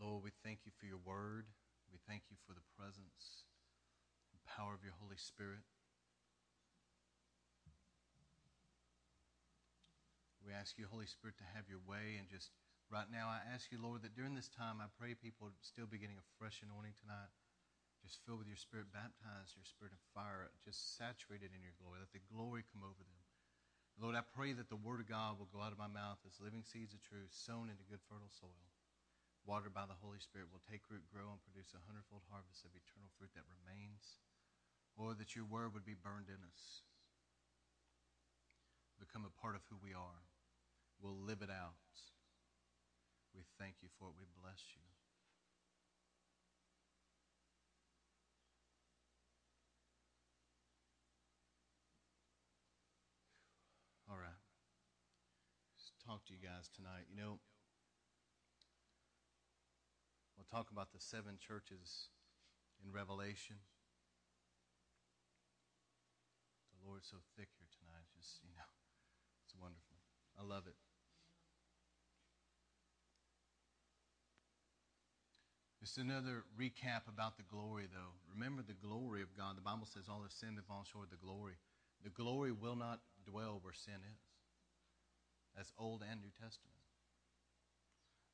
Lord, we thank you for your word. We thank you for the presence and power of your Holy Spirit. We ask you, Holy Spirit, to have your way. And just right now, I ask you, Lord, that during this time, I pray people still be getting a fresh anointing tonight. Just filled with your Spirit, baptized your Spirit of fire, just saturated in your glory. Let the glory come over them. Lord, I pray that the Word of God will go out of my mouth as living seeds of truth sown into good, fertile soil. Watered by the Holy Spirit will take root, grow, and produce a hundredfold harvest of eternal fruit that remains. Lord, that your Word would be burned in us, become a part of who we are. We'll live it out. We thank you for it. We bless you. All right. Talk to you guys tonight. You know, we'll talk about the seven churches in Revelation. The Lord's so thick here tonight. Just, you know, it's wonderful. I love it. Just another recap about the glory, though. Remember the glory of God. The Bible says all the sin have fallen short of the glory. The glory will not dwell where sin is. That's Old and New Testament.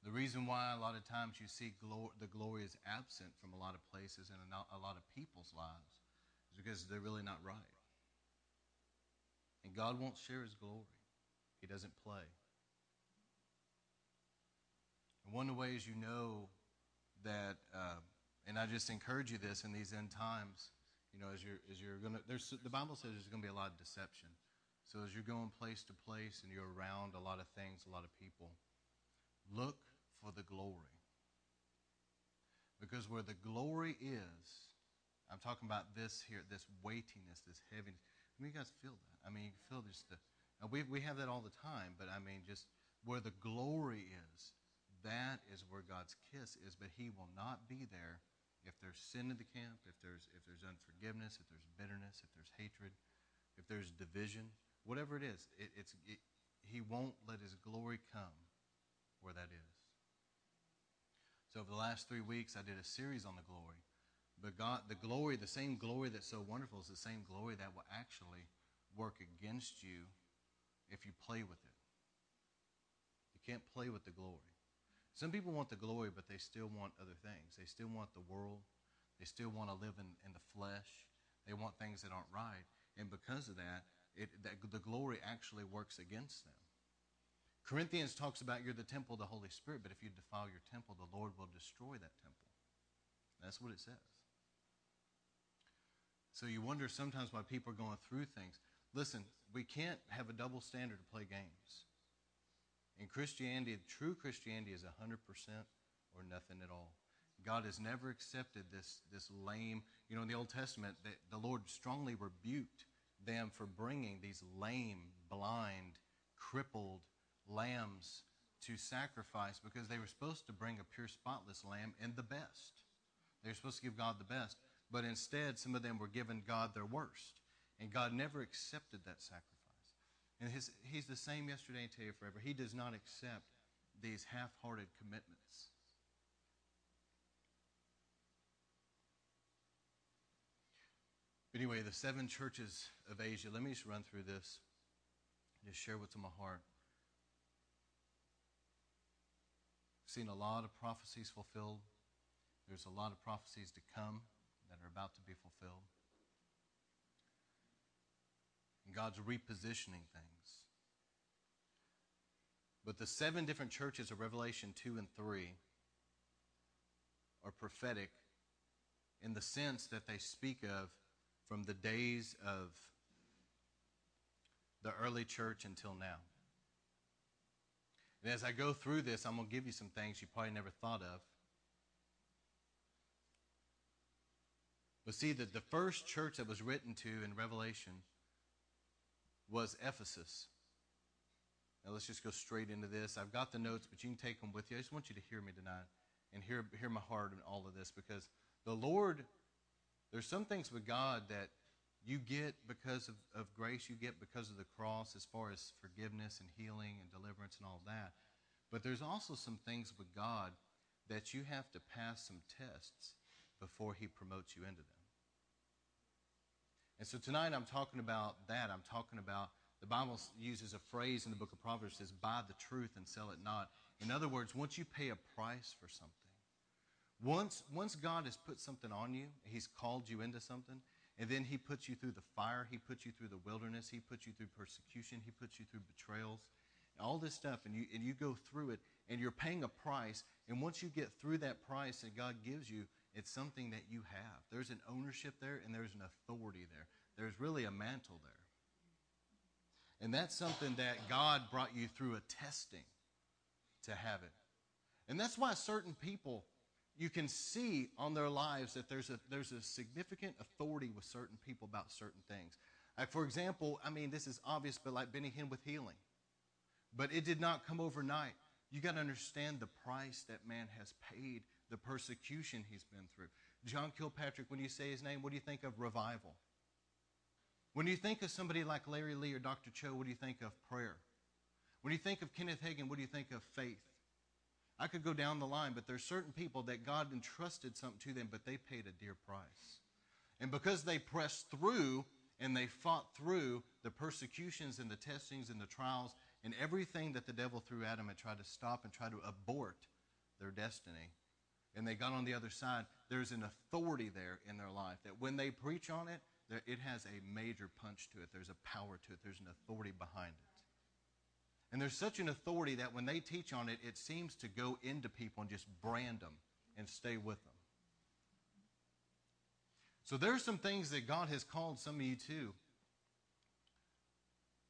The reason why a lot of times you see the glory is absent from a lot of places and a lot of people's lives is because they're really not right. And God won't share his glory. He doesn't play. And one of the ways you know that, uh, and I just encourage you this in these end times, you know, as you're, as you're going to, the Bible says there's going to be a lot of deception. So as you're going place to place and you're around a lot of things, a lot of people, look for the glory. Because where the glory is, I'm talking about this here, this weightiness, this heaviness. I mean, you guys feel that. I mean, you feel just the, we, we have that all the time, but I mean, just where the glory is, that is where God's kiss is, but He will not be there if there's sin in the camp, if there's if there's unforgiveness, if there's bitterness, if there's hatred, if there's division, whatever it is, it, it's it, He won't let His glory come where that is. So over the last three weeks, I did a series on the glory. But God, the glory, the same glory that's so wonderful is the same glory that will actually work against you if you play with it. You can't play with the glory. Some people want the glory, but they still want other things. They still want the world. They still want to live in, in the flesh. They want things that aren't right. And because of that, it, that, the glory actually works against them. Corinthians talks about you're the temple of the Holy Spirit, but if you defile your temple, the Lord will destroy that temple. That's what it says. So you wonder sometimes why people are going through things. Listen, we can't have a double standard to play games. In Christianity, true Christianity is 100% or nothing at all. God has never accepted this, this lame, you know, in the Old Testament, the, the Lord strongly rebuked them for bringing these lame, blind, crippled lambs to sacrifice because they were supposed to bring a pure, spotless lamb and the best. They were supposed to give God the best. But instead, some of them were giving God their worst. And God never accepted that sacrifice. And his, he's the same yesterday and today forever. He does not accept these half hearted commitments. Anyway, the seven churches of Asia, let me just run through this, just share what's in my heart. Seen a lot of prophecies fulfilled. There's a lot of prophecies to come that are about to be fulfilled. And God's repositioning things. But the seven different churches of Revelation 2 and 3 are prophetic in the sense that they speak of from the days of the early church until now. And as I go through this, I'm going to give you some things you probably never thought of. But see, that the first church that was written to in Revelation was Ephesus. Now let's just go straight into this. I've got the notes, but you can take them with you. I just want you to hear me tonight and hear, hear my heart in all of this because the Lord, there's some things with God that you get because of, of grace, you get because of the cross as far as forgiveness and healing and deliverance and all that. But there's also some things with God that you have to pass some tests before he promotes you into them. And so tonight I'm talking about that. I'm talking about the Bible uses a phrase in the book of Proverbs says, buy the truth and sell it not. In other words, once you pay a price for something, once, once God has put something on you, He's called you into something, and then He puts you through the fire, He puts you through the wilderness, He puts you through persecution, He puts you through betrayals, all this stuff, and you, and you go through it, and you're paying a price. And once you get through that price that God gives you, it's something that you have. There's an ownership there, and there's an authority there. There's really a mantle there. And that's something that God brought you through a testing to have it. And that's why certain people, you can see on their lives that there's a, there's a significant authority with certain people about certain things. Like, for example, I mean, this is obvious, but like Benny Hinn with healing. But it did not come overnight. You got to understand the price that man has paid, the persecution he's been through. John Kilpatrick, when you say his name, what do you think of revival? When you think of somebody like Larry Lea or Dr. Cho, what do you think of prayer? When you think of Kenneth Hagin, what do you think of faith? I could go down the line, but there's certain people that God entrusted something to them, but they paid a dear price. And because they pressed through and they fought through the persecutions and the testings and the trials and everything that the devil threw at them and tried to stop and try to abort their destiny, and they got on the other side, there's an authority there in their life that when they preach on it, it has a major punch to it. There's a power to it. There's an authority behind it. And there's such an authority that when they teach on it, it seems to go into people and just brand them and stay with them. So there are some things that God has called some of you to.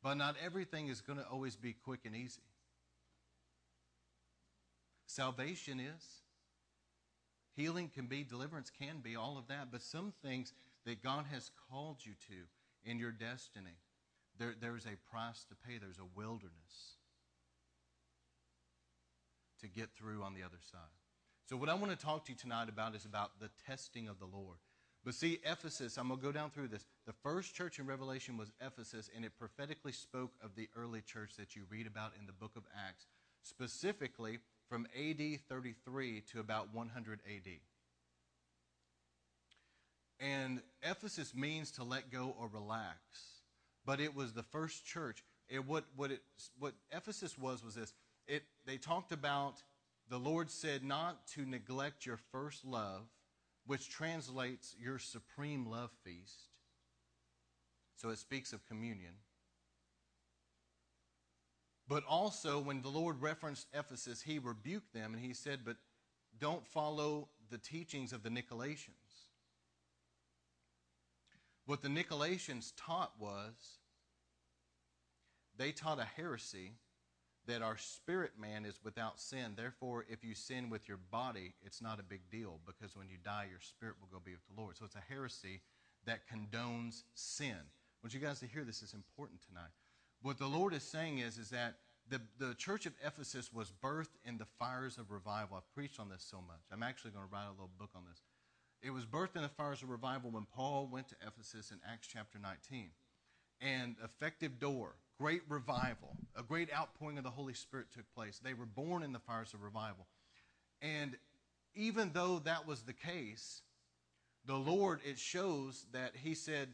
But not everything is going to always be quick and easy. Salvation is. Healing can be, deliverance can be, all of that. But some things that God has called you to in your destiny, there, there's a price to pay. There's a wilderness to get through on the other side. So, what I want to talk to you tonight about is about the testing of the Lord. But see, Ephesus, I'm going to go down through this. The first church in Revelation was Ephesus, and it prophetically spoke of the early church that you read about in the book of Acts, specifically from AD 33 to about 100 AD. And Ephesus means to let go or relax. But it was the first church. It, what, what, it, what Ephesus was was this. It, they talked about the Lord said not to neglect your first love, which translates your supreme love feast. So it speaks of communion. But also, when the Lord referenced Ephesus, he rebuked them and he said, But don't follow the teachings of the Nicolaitans. What the Nicolaitans taught was they taught a heresy that our spirit man is without sin. Therefore, if you sin with your body, it's not a big deal because when you die, your spirit will go be with the Lord. So it's a heresy that condones sin. I want you guys to hear this is important tonight. What the Lord is saying is, is that the, the church of Ephesus was birthed in the fires of revival. I've preached on this so much. I'm actually going to write a little book on this. It was birthed in the fires of revival when Paul went to Ephesus in Acts chapter 19. And effective door, great revival, a great outpouring of the Holy Spirit took place. They were born in the fires of revival. And even though that was the case, the Lord, it shows that He said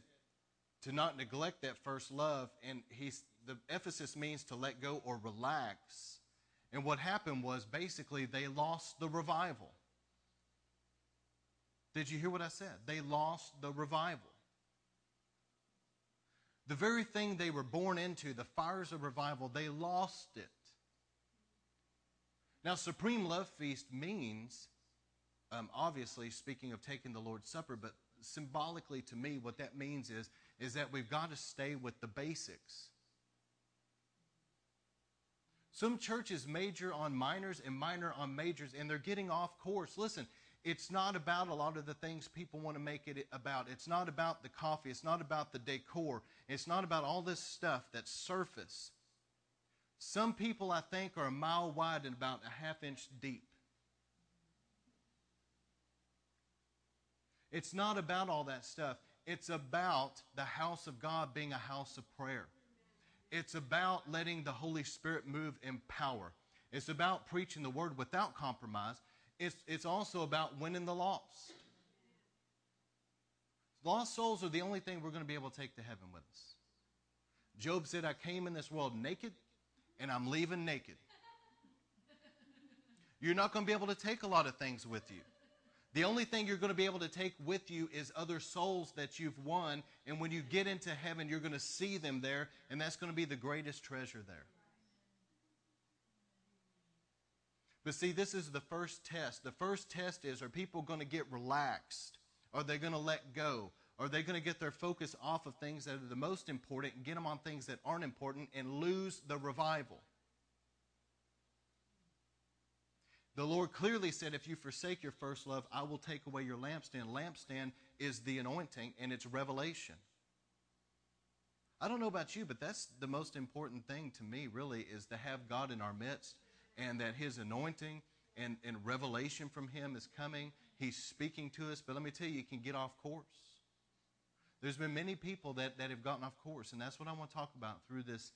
to not neglect that first love. And he's, the Ephesus means to let go or relax. And what happened was basically they lost the revival. Did you hear what I said? They lost the revival. The very thing they were born into, the fires of revival, they lost it. Now, Supreme Love Feast means, um, obviously, speaking of taking the Lord's Supper, but symbolically to me, what that means is, is that we've got to stay with the basics. Some churches major on minors and minor on majors, and they're getting off course. Listen, it's not about a lot of the things people want to make it about. It's not about the coffee. It's not about the decor. It's not about all this stuff that's surface. Some people, I think, are a mile wide and about a half inch deep. It's not about all that stuff. It's about the house of God being a house of prayer. It's about letting the Holy Spirit move in power. It's about preaching the word without compromise it's, it's also about winning the lost. Lost souls are the only thing we're going to be able to take to heaven with us. Job said, I came in this world naked and I'm leaving naked. You're not going to be able to take a lot of things with you. The only thing you're going to be able to take with you is other souls that you've won. And when you get into heaven, you're going to see them there, and that's going to be the greatest treasure there. But see, this is the first test. The first test is are people going to get relaxed? Are they going to let go? Are they going to get their focus off of things that are the most important and get them on things that aren't important and lose the revival? The Lord clearly said, If you forsake your first love, I will take away your lampstand. Lampstand is the anointing and it's revelation. I don't know about you, but that's the most important thing to me, really, is to have God in our midst and that His anointing and, and revelation from Him is coming. He's speaking to us, but let me tell you, you can get off course. There's been many people that, that have gotten off course, and that's what I want to talk about through this,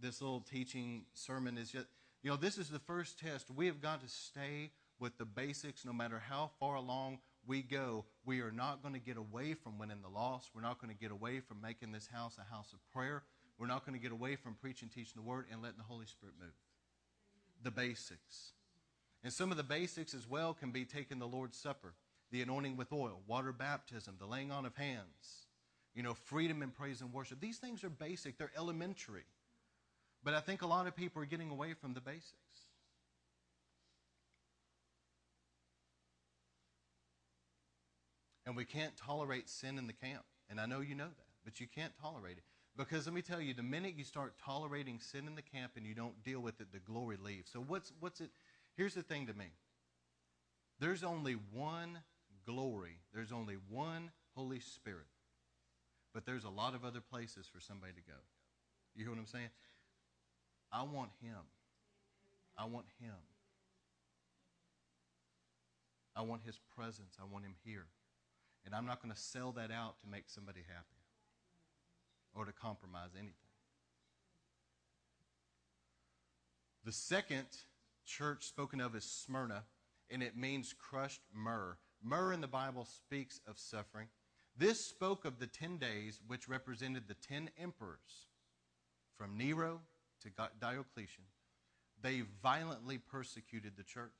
this little teaching sermon is just you know, this is the first test. We have got to stay with the basics no matter how far along we go. We are not going to get away from winning the lost. We're not going to get away from making this house a house of prayer. We're not going to get away from preaching, teaching the word, and letting the Holy Spirit move. The basics. And some of the basics as well can be taking the Lord's Supper, the anointing with oil, water baptism, the laying on of hands, you know, freedom in praise and worship. These things are basic, they're elementary. But I think a lot of people are getting away from the basics. And we can't tolerate sin in the camp. And I know you know that, but you can't tolerate it. Because let me tell you, the minute you start tolerating sin in the camp and you don't deal with it, the glory leaves. So what's what's it? Here's the thing to me. There's only one glory. There's only one Holy Spirit. But there's a lot of other places for somebody to go. You hear what I'm saying? I want him. I want him. I want his presence. I want him here. And I'm not going to sell that out to make somebody happy or to compromise anything. The second church spoken of is Smyrna, and it means crushed myrrh. Myrrh in the Bible speaks of suffering. This spoke of the 10 days which represented the 10 emperors from Nero to Diocletian, they violently persecuted the church.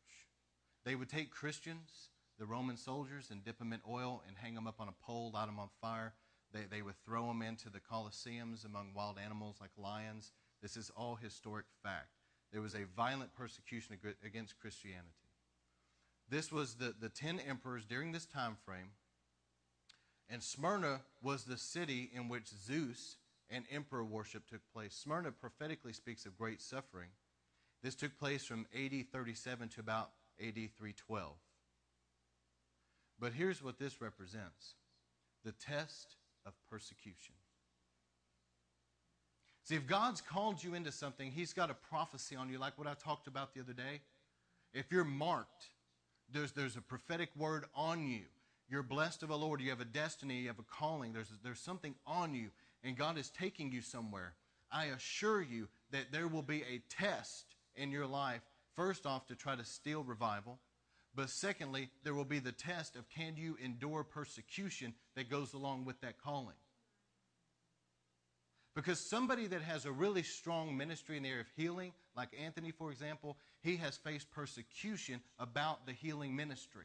They would take Christians, the Roman soldiers, and dip them in oil and hang them up on a pole, light them on fire. They, they would throw them into the Colosseums among wild animals like lions. This is all historic fact. There was a violent persecution against Christianity. This was the, the ten emperors during this time frame. And Smyrna was the city in which Zeus and emperor worship took place. Smyrna prophetically speaks of great suffering. This took place from AD 37 to about AD 312. But here's what this represents the test of persecution. See, if God's called you into something, He's got a prophecy on you, like what I talked about the other day. If you're marked, there's, there's a prophetic word on you. You're blessed of the Lord. You have a destiny. You have a calling. There's, there's something on you and God is taking you somewhere, I assure you that there will be a test in your life, first off, to try to steal revival. But secondly, there will be the test of can you endure persecution that goes along with that calling. Because somebody that has a really strong ministry in the area of healing, like Anthony, for example, he has faced persecution about the healing ministry.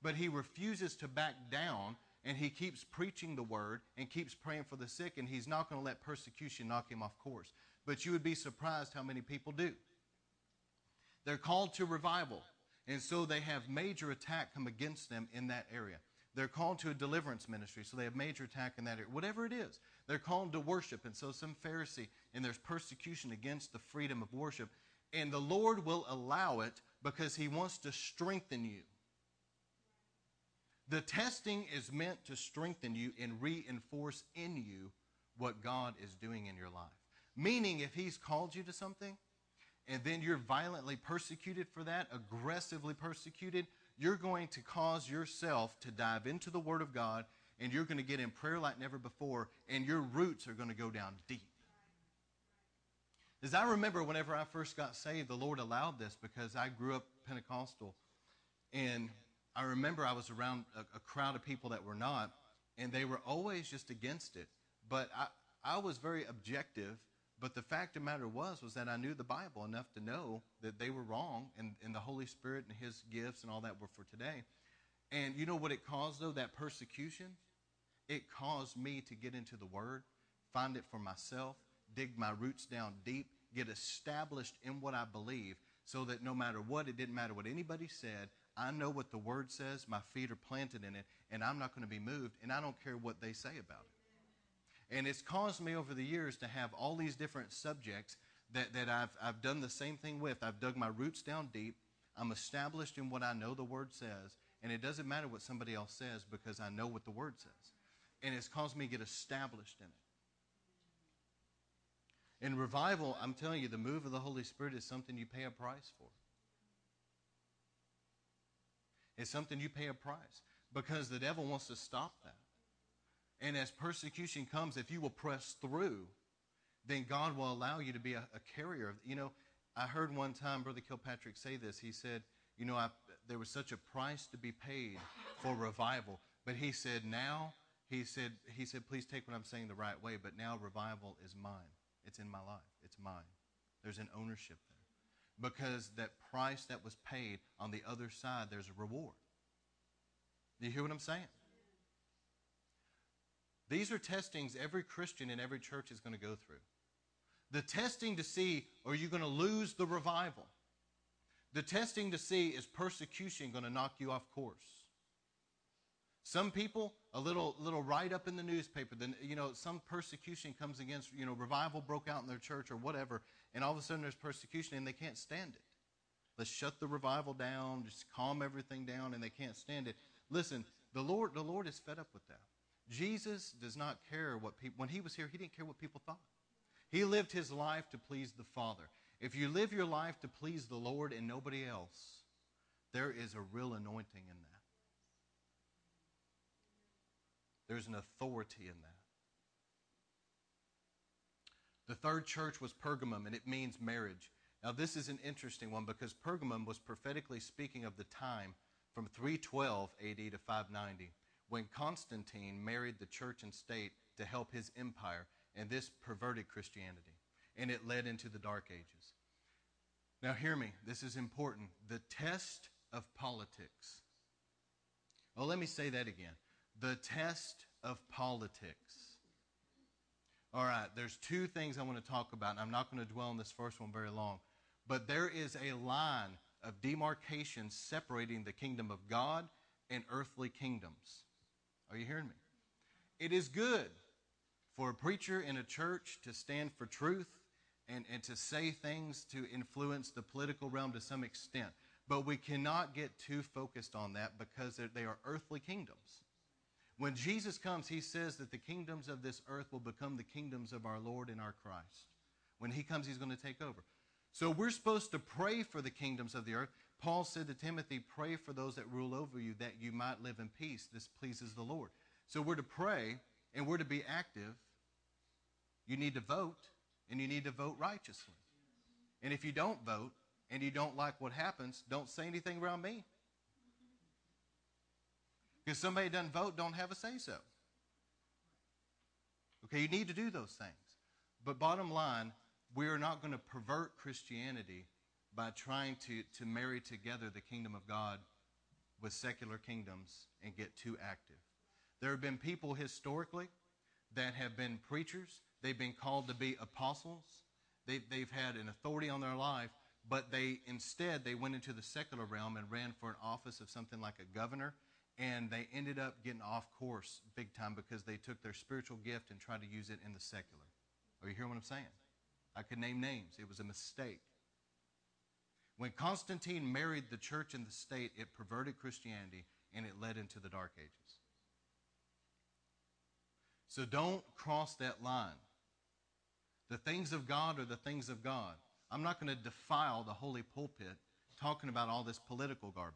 But he refuses to back down and he keeps preaching the word and keeps praying for the sick, and he's not going to let persecution knock him off course. But you would be surprised how many people do. They're called to revival, and so they have major attack come against them in that area. They're called to a deliverance ministry, so they have major attack in that area. Whatever it is, they're called to worship, and so some Pharisee, and there's persecution against the freedom of worship. And the Lord will allow it because He wants to strengthen you. The testing is meant to strengthen you and reinforce in you what God is doing in your life. Meaning, if He's called you to something and then you're violently persecuted for that, aggressively persecuted, you're going to cause yourself to dive into the Word of God and you're going to get in prayer like never before, and your roots are going to go down deep. As I remember whenever I first got saved, the Lord allowed this because I grew up Pentecostal And I remember I was around a, a crowd of people that were not, and they were always just against it. But I, I was very objective. But the fact of the matter was, was that I knew the Bible enough to know that they were wrong, and, and the Holy Spirit and His gifts and all that were for today. And you know what it caused, though, that persecution? It caused me to get into the Word, find it for myself, dig my roots down deep, get established in what I believe, so that no matter what, it didn't matter what anybody said, I know what the Word says, my feet are planted in it, and I'm not going to be moved, and I don't care what they say about it. And it's caused me over the years to have all these different subjects that, that I've, I've done the same thing with. I've dug my roots down deep. I'm established in what I know the Word says, and it doesn't matter what somebody else says because I know what the Word says. And it's caused me to get established in it. In revival, I'm telling you, the move of the Holy Spirit is something you pay a price for. It's something you pay a price because the devil wants to stop that. And as persecution comes, if you will press through, then God will allow you to be a, a carrier. You know, I heard one time Brother Kilpatrick say this. He said, You know, I, there was such a price to be paid for revival. But he said, Now, he said, he said, please take what I'm saying the right way, but now revival is mine. It's in my life. It's mine. There's an ownership there because that price that was paid on the other side, there's a reward. Do you hear what I'm saying? These are testings every Christian in every church is going to go through. The testing to see, are you going to lose the revival? The testing to see, is persecution going to knock you off course? Some people, a little little write up in the newspaper, then you know some persecution comes against you know revival broke out in their church or whatever, and all of a sudden there's persecution and they can't stand it. Let's shut the revival down, just calm everything down, and they can't stand it. Listen, the Lord the Lord is fed up with that. Jesus does not care what people. When he was here, he didn't care what people thought. He lived his life to please the Father. If you live your life to please the Lord and nobody else, there is a real anointing in that. There's an authority in that. The third church was Pergamum, and it means marriage. Now, this is an interesting one because Pergamum was prophetically speaking of the time from 312 AD to 590 when Constantine married the church and state to help his empire, and this perverted Christianity, and it led into the Dark Ages. Now, hear me, this is important. The test of politics. Well, let me say that again the test of politics. All right, there's two things I want to talk about, and I'm not going to dwell on this first one very long. But there is a line of demarcation separating the kingdom of God and earthly kingdoms. Are you hearing me? It is good for a preacher in a church to stand for truth and, and to say things to influence the political realm to some extent. But we cannot get too focused on that because they are earthly kingdoms. When Jesus comes, he says that the kingdoms of this earth will become the kingdoms of our Lord and our Christ. When he comes, he's going to take over. So we're supposed to pray for the kingdoms of the earth. Paul said to Timothy, Pray for those that rule over you that you might live in peace. This pleases the Lord. So we're to pray and we're to be active. You need to vote and you need to vote righteously. And if you don't vote and you don't like what happens, don't say anything around me. Because somebody doesn't vote, don't have a say so. Okay, you need to do those things. But bottom line, we are not going to pervert Christianity by trying to, to marry together the kingdom of God with secular kingdoms and get too active. There have been people historically that have been preachers, they've been called to be apostles, they, they've had an authority on their life, but they instead they went into the secular realm and ran for an office of something like a governor and they ended up getting off course big time because they took their spiritual gift and tried to use it in the secular. Are you hearing what I'm saying? I could name names. It was a mistake. When Constantine married the church and the state, it perverted Christianity and it led into the Dark Ages. So don't cross that line. The things of God are the things of God. I'm not going to defile the holy pulpit talking about all this political garbage.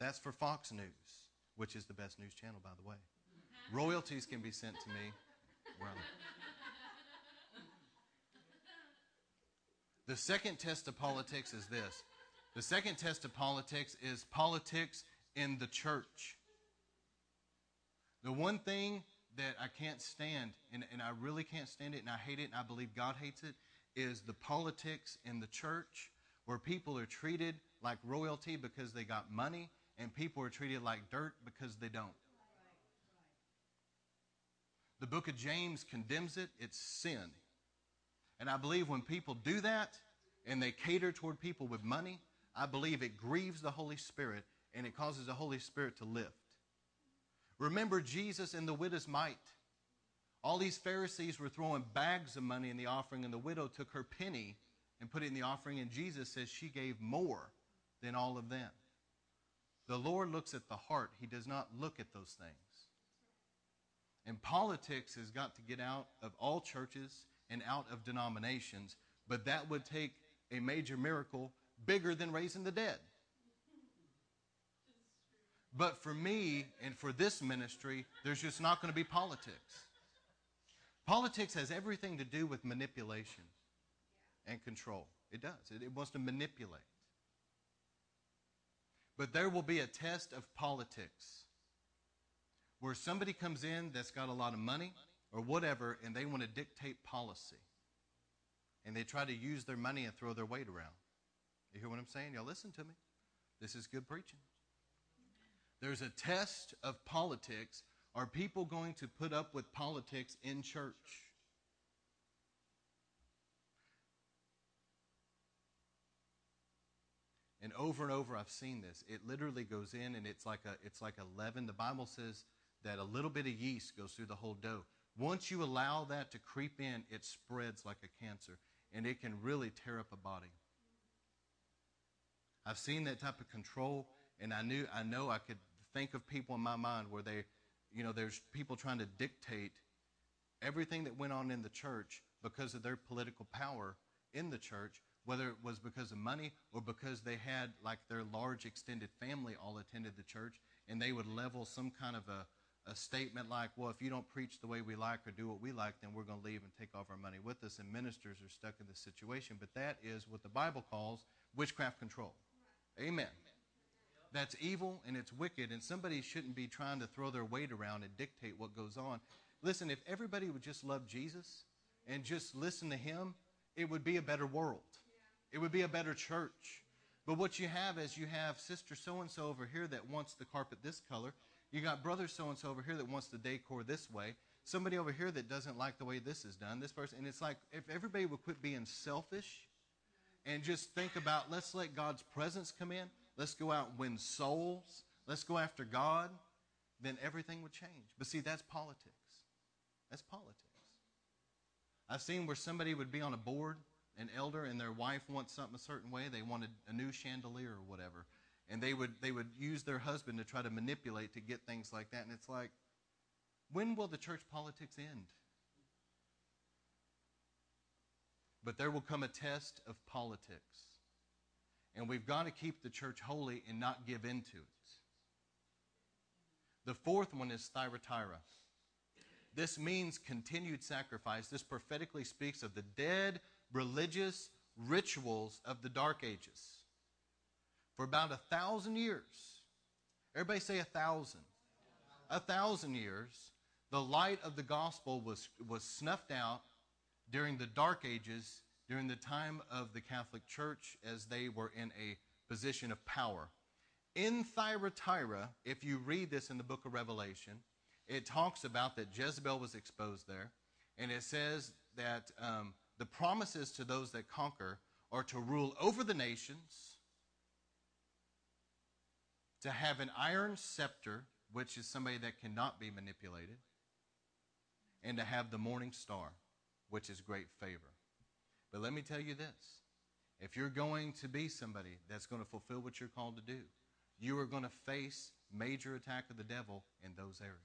That's for Fox News, which is the best news channel, by the way. Royalties can be sent to me. The second test of politics is this The second test of politics is politics in the church. The one thing that I can't stand, and, and I really can't stand it, and I hate it, and I believe God hates it, is the politics in the church where people are treated like royalty because they got money, and people are treated like dirt because they don't. The book of James condemns it, it's sin. And I believe when people do that and they cater toward people with money, I believe it grieves the Holy Spirit and it causes the Holy Spirit to lift. Remember Jesus and the widow's mite. All these Pharisees were throwing bags of money in the offering, and the widow took her penny and put it in the offering, and Jesus says she gave more than all of them. The Lord looks at the heart, He does not look at those things. And politics has got to get out of all churches and out of denominations, but that would take a major miracle bigger than raising the dead. But for me and for this ministry, there's just not going to be politics. Politics has everything to do with manipulation and control. It does. It, it wants to manipulate. But there will be a test of politics where somebody comes in that's got a lot of money or whatever and they want to dictate policy. And they try to use their money and throw their weight around. You hear what I'm saying? Y'all listen to me. This is good preaching. There's a test of politics. Are people going to put up with politics in church? And over and over I've seen this. It literally goes in and it's like a it's like a leaven. The Bible says that a little bit of yeast goes through the whole dough. Once you allow that to creep in, it spreads like a cancer and it can really tear up a body. I've seen that type of control, and I knew I know I could think of people in my mind where they, you know, there's people trying to dictate everything that went on in the church because of their political power in the church, whether it was because of money or because they had like their large extended family all attended the church, and they would level some kind of a, a statement like, well, if you don't preach the way we like or do what we like, then we're going to leave and take all our money with us. And ministers are stuck in this situation. But that is what the Bible calls witchcraft control. Amen. That's evil and it's wicked, and somebody shouldn't be trying to throw their weight around and dictate what goes on. Listen, if everybody would just love Jesus and just listen to him, it would be a better world. It would be a better church. But what you have is you have sister so and so over here that wants the carpet this color. You got brother so and so over here that wants the decor this way. Somebody over here that doesn't like the way this is done. This person, and it's like if everybody would quit being selfish and just think about let's let God's presence come in. Let's go out and win souls. Let's go after God. Then everything would change. But see, that's politics. That's politics. I've seen where somebody would be on a board, an elder, and their wife wants something a certain way. They wanted a new chandelier or whatever. And they would, they would use their husband to try to manipulate to get things like that. And it's like, when will the church politics end? But there will come a test of politics. And we've got to keep the church holy and not give into it. The fourth one is Thyatira. This means continued sacrifice. This prophetically speaks of the dead religious rituals of the Dark Ages. For about a thousand years, everybody say a thousand. A thousand years, the light of the gospel was, was snuffed out during the Dark Ages, during the time of the Catholic Church, as they were in a position of power. In Thyatira, if you read this in the book of Revelation, it talks about that Jezebel was exposed there, and it says that um, the promises to those that conquer are to rule over the nations, to have an iron scepter, which is somebody that cannot be manipulated, and to have the morning star which is great favor. But let me tell you this if you're going to be somebody that's going to fulfill what you're called to do, you are going to face major attack of the devil in those areas.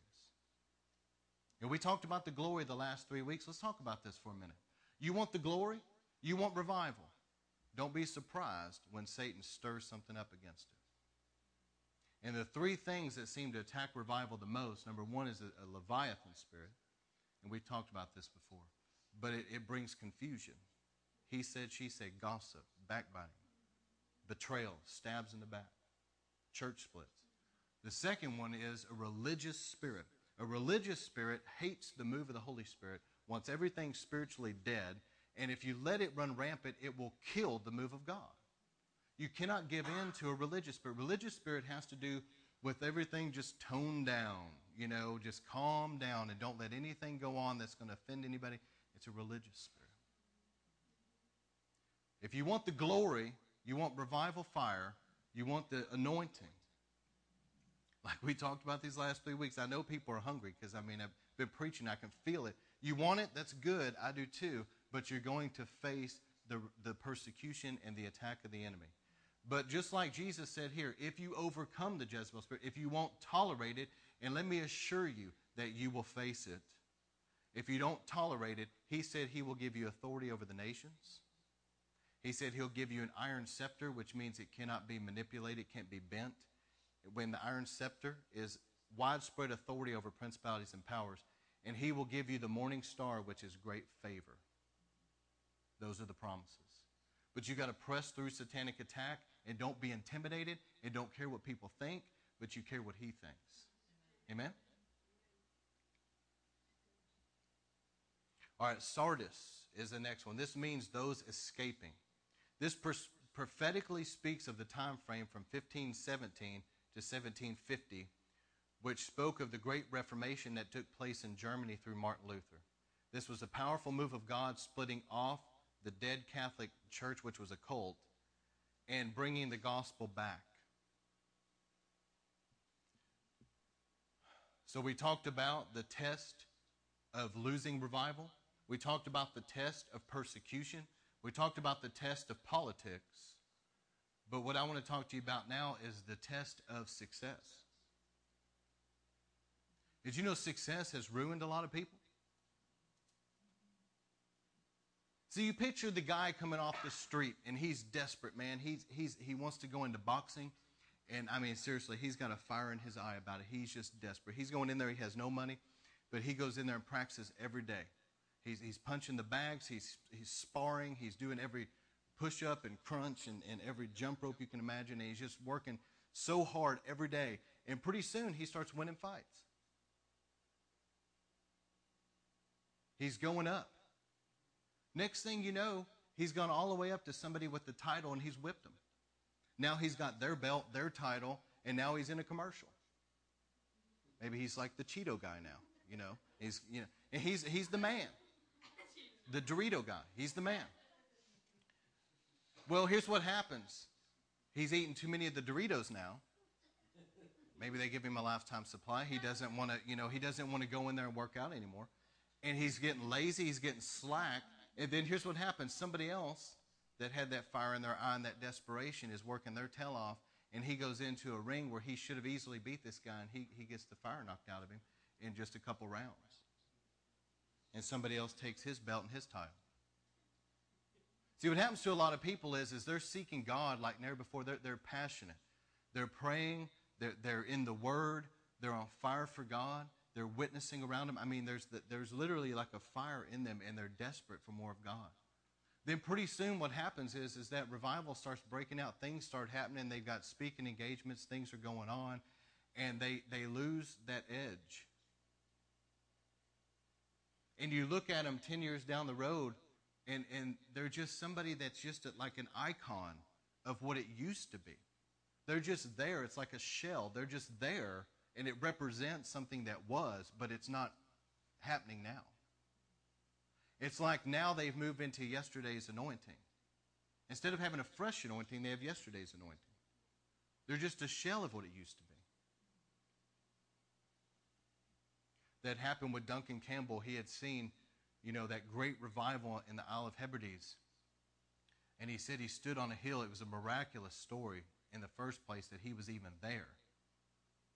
And we talked about the glory the last three weeks. Let's talk about this for a minute. You want the glory? You want revival. Don't be surprised when Satan stirs something up against it. And the three things that seem to attack revival the most number one is a, a Leviathan spirit. And we've talked about this before but it, it brings confusion. He said, she said, gossip, backbiting, betrayal, stabs in the back, church splits. The second one is a religious spirit. A religious spirit hates the move of the Holy Spirit, wants everything spiritually dead, and if you let it run rampant, it will kill the move of God. You cannot give in to a religious spirit. Religious spirit has to do with everything just toned down, you know, just calm down and don't let anything go on that's going to offend anybody. It's a religious spirit. If you want the glory, you want revival fire, you want the anointing. Like we talked about these last three weeks, I know people are hungry because I mean, I've been preaching, I can feel it. You want it? That's good. I do too. But you're going to face the, the persecution and the attack of the enemy. But just like Jesus said here, if you overcome the Jezebel spirit, if you won't tolerate it, and let me assure you that you will face it. If you don't tolerate it, he said he will give you authority over the nations. He said he'll give you an iron scepter, which means it cannot be manipulated, it can't be bent. When the iron scepter is widespread authority over principalities and powers, and he will give you the morning star, which is great favor. Those are the promises. But you got to press through satanic attack and don't be intimidated and don't care what people think, but you care what he thinks. Amen? All right, Sardis is the next one. This means those escaping. This pers- prophetically speaks of the time frame from 1517 to 1750, which spoke of the great Reformation that took place in Germany through Martin Luther. This was a powerful move of God splitting off the dead Catholic Church, which was a cult, and bringing the gospel back. So we talked about the test of losing revival. We talked about the test of persecution. We talked about the test of politics. But what I want to talk to you about now is the test of success. Did you know success has ruined a lot of people? So you picture the guy coming off the street and he's desperate, man. He's, he's, he wants to go into boxing. And I mean, seriously, he's got a fire in his eye about it. He's just desperate. He's going in there, he has no money, but he goes in there and practices every day. He's, he's punching the bags, he's, he's sparring, he's doing every push up and crunch and, and every jump rope you can imagine. And he's just working so hard every day. And pretty soon he starts winning fights. He's going up. Next thing you know, he's gone all the way up to somebody with the title and he's whipped them. Now he's got their belt, their title, and now he's in a commercial. Maybe he's like the Cheeto guy now, you know. He's you know, and he's he's the man. The Dorito guy. He's the man. Well, here's what happens. He's eating too many of the Doritos now. Maybe they give him a lifetime supply. He doesn't want to, you know, he doesn't want to go in there and work out anymore. And he's getting lazy, he's getting slack. And then here's what happens. Somebody else that had that fire in their eye and that desperation is working their tail off, and he goes into a ring where he should have easily beat this guy, and he, he gets the fire knocked out of him in just a couple rounds. And somebody else takes his belt and his title. See, what happens to a lot of people is, is they're seeking God like never before. They're, they're passionate. They're praying. They're, they're in the Word. They're on fire for God. They're witnessing around them. I mean, there's, the, there's literally like a fire in them, and they're desperate for more of God. Then pretty soon what happens is, is that revival starts breaking out. Things start happening. They've got speaking engagements. Things are going on. And they, they lose that edge. And you look at them 10 years down the road, and, and they're just somebody that's just like an icon of what it used to be. They're just there. It's like a shell. They're just there, and it represents something that was, but it's not happening now. It's like now they've moved into yesterday's anointing. Instead of having a fresh anointing, they have yesterday's anointing. They're just a shell of what it used to be. That happened with Duncan Campbell. He had seen, you know, that great revival in the Isle of Hebrides. And he said he stood on a hill. It was a miraculous story in the first place that he was even there.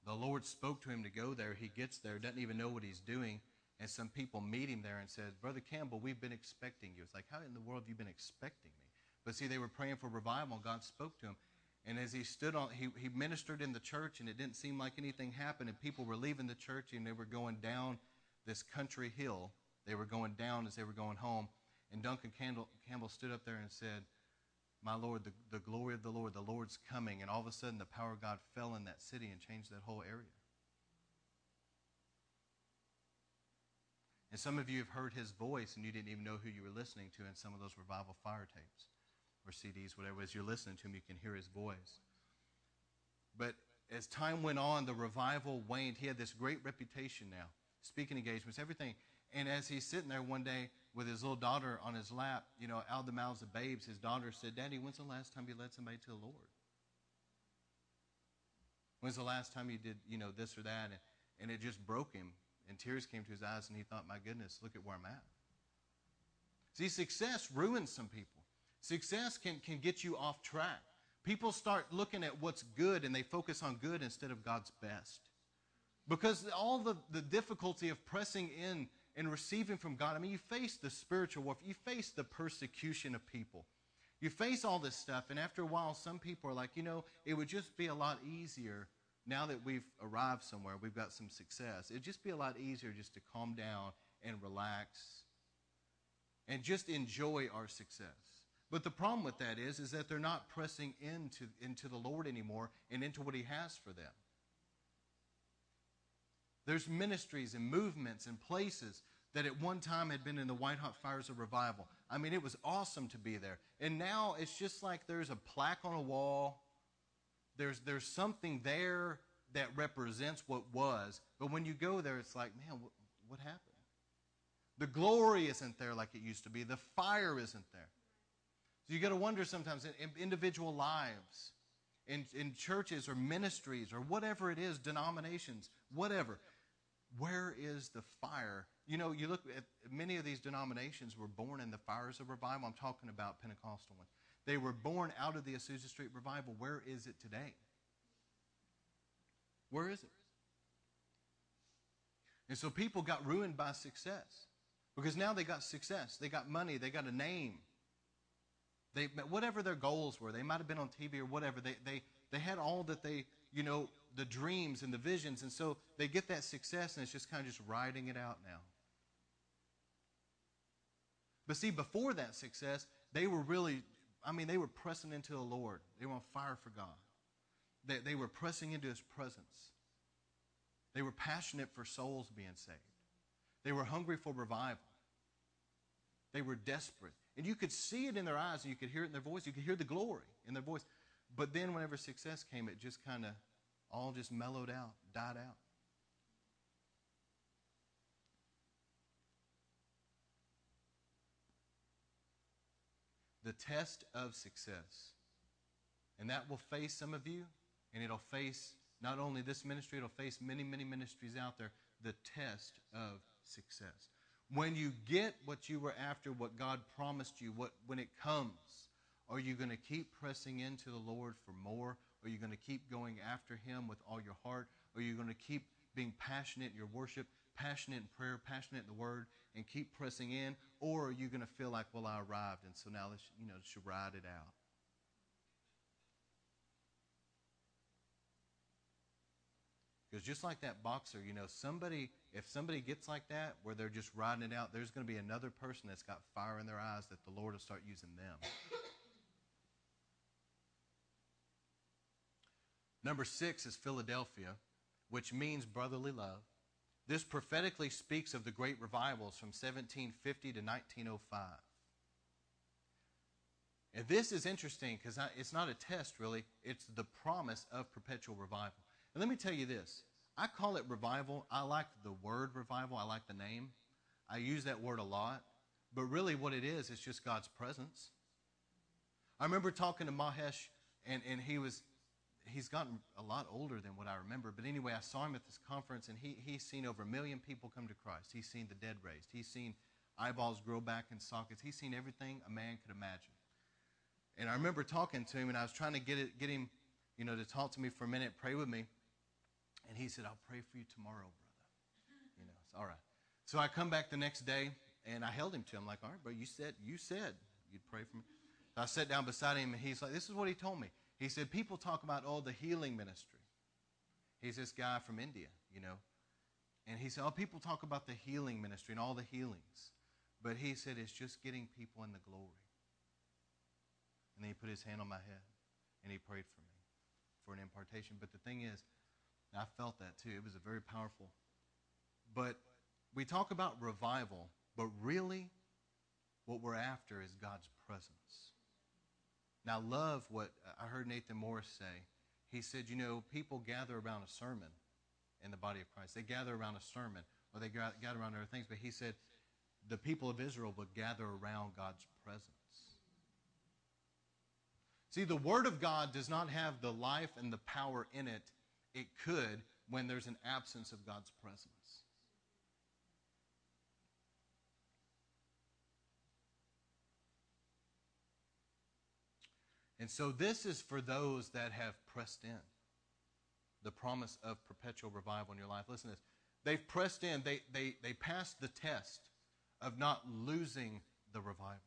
The Lord spoke to him to go there. He gets there, doesn't even know what he's doing. And some people meet him there and said, Brother Campbell, we've been expecting you. It's like, how in the world have you been expecting me? But see, they were praying for revival, God spoke to him. And as he stood on, he, he ministered in the church, and it didn't seem like anything happened. And people were leaving the church, and they were going down this country hill. They were going down as they were going home. And Duncan Campbell, Campbell stood up there and said, my Lord, the, the glory of the Lord, the Lord's coming. And all of a sudden, the power of God fell in that city and changed that whole area. And some of you have heard his voice and you didn't even know who you were listening to in some of those revival fire tapes or CDs, whatever is you're listening to him, you can hear his voice. But as time went on, the revival waned. He had this great reputation now, speaking engagements, everything. And as he's sitting there one day with his little daughter on his lap, you know, out of the mouths of babes, his daughter said, Daddy, when's the last time you led somebody to the Lord? When's the last time you did, you know, this or that? And, and it just broke him. And tears came to his eyes, and he thought, my goodness, look at where I'm at. See, success ruins some people. Success can, can get you off track. People start looking at what's good and they focus on good instead of God's best. Because all the, the difficulty of pressing in and receiving from God, I mean, you face the spiritual warfare, you face the persecution of people. You face all this stuff, and after a while, some people are like, you know, it would just be a lot easier now that we've arrived somewhere, we've got some success. It'd just be a lot easier just to calm down and relax and just enjoy our success. But the problem with that is, is that they're not pressing into, into the Lord anymore and into what He has for them. There's ministries and movements and places that at one time had been in the white hot fires of revival. I mean, it was awesome to be there. And now it's just like there's a plaque on a wall. There's, there's something there that represents what was. But when you go there, it's like, man, what, what happened? The glory isn't there like it used to be. The fire isn't there. So you got to wonder sometimes in individual lives, in, in churches or ministries or whatever it is, denominations, whatever, where is the fire? You know, you look at many of these denominations were born in the fires of revival. I'm talking about Pentecostal ones. They were born out of the Azusa Street revival. Where is it today? Where is it? And so people got ruined by success because now they got success. They got money. They got a name. They, whatever their goals were, they might have been on TV or whatever. They, they, they had all that they, you know, the dreams and the visions. And so they get that success and it's just kind of just riding it out now. But see, before that success, they were really, I mean, they were pressing into the Lord. They were on fire for God. They, they were pressing into His presence. They were passionate for souls being saved. They were hungry for revival. They were desperate. And you could see it in their eyes and you could hear it in their voice. You could hear the glory in their voice. But then whenever success came, it just kind of all just mellowed out, died out. The test of success. And that will face some of you, and it'll face not only this ministry, it'll face many, many ministries out there. The test of success. When you get what you were after, what God promised you, what, when it comes, are you going to keep pressing into the Lord for more? Are you going to keep going after Him with all your heart? Are you going to keep being passionate in your worship, passionate in prayer, passionate in the Word, and keep pressing in? Or are you going to feel like, well, I arrived, and so now let's, you know, let's ride it out? Because just like that boxer, you know, somebody, if somebody gets like that, where they're just riding it out, there's going to be another person that's got fire in their eyes that the Lord will start using them. Number six is Philadelphia, which means brotherly love. This prophetically speaks of the great revivals from 1750 to 1905. And this is interesting because it's not a test, really. It's the promise of perpetual revival. And let me tell you this I call it revival. I like the word revival, I like the name. I use that word a lot. But really, what it is, it's just God's presence. I remember talking to Mahesh, and, and he was he's gotten a lot older than what I remember. But anyway, I saw him at this conference, and he, he's seen over a million people come to Christ. He's seen the dead raised. He's seen eyeballs grow back in sockets. He's seen everything a man could imagine. And I remember talking to him, and I was trying to get, it, get him, you know, to talk to me for a minute, pray with me. And he said, I'll pray for you tomorrow, brother. You know, it's all right. So I come back the next day and I held him to him like, all right, bro, you said you said you'd pray for me. So I sat down beside him and he's like, this is what he told me. He said, people talk about, oh, the healing ministry. He's this guy from India, you know. And he said, oh, people talk about the healing ministry and all the healings. But he said, it's just getting people in the glory. And then he put his hand on my head and he prayed for me for an impartation. But the thing is, I felt that too. It was a very powerful. But we talk about revival, but really what we're after is God's presence. Now, love what uh, I heard Nathan Morris say. He said, you know, people gather around a sermon in the body of Christ. They gather around a sermon or they gather around other things. But he said the people of Israel would gather around God's presence. See, the Word of God does not have the life and the power in it it could when there's an absence of God's presence. And so this is for those that have pressed in the promise of perpetual revival in your life. Listen to this. They've pressed in, they, they, they passed the test of not losing the revival.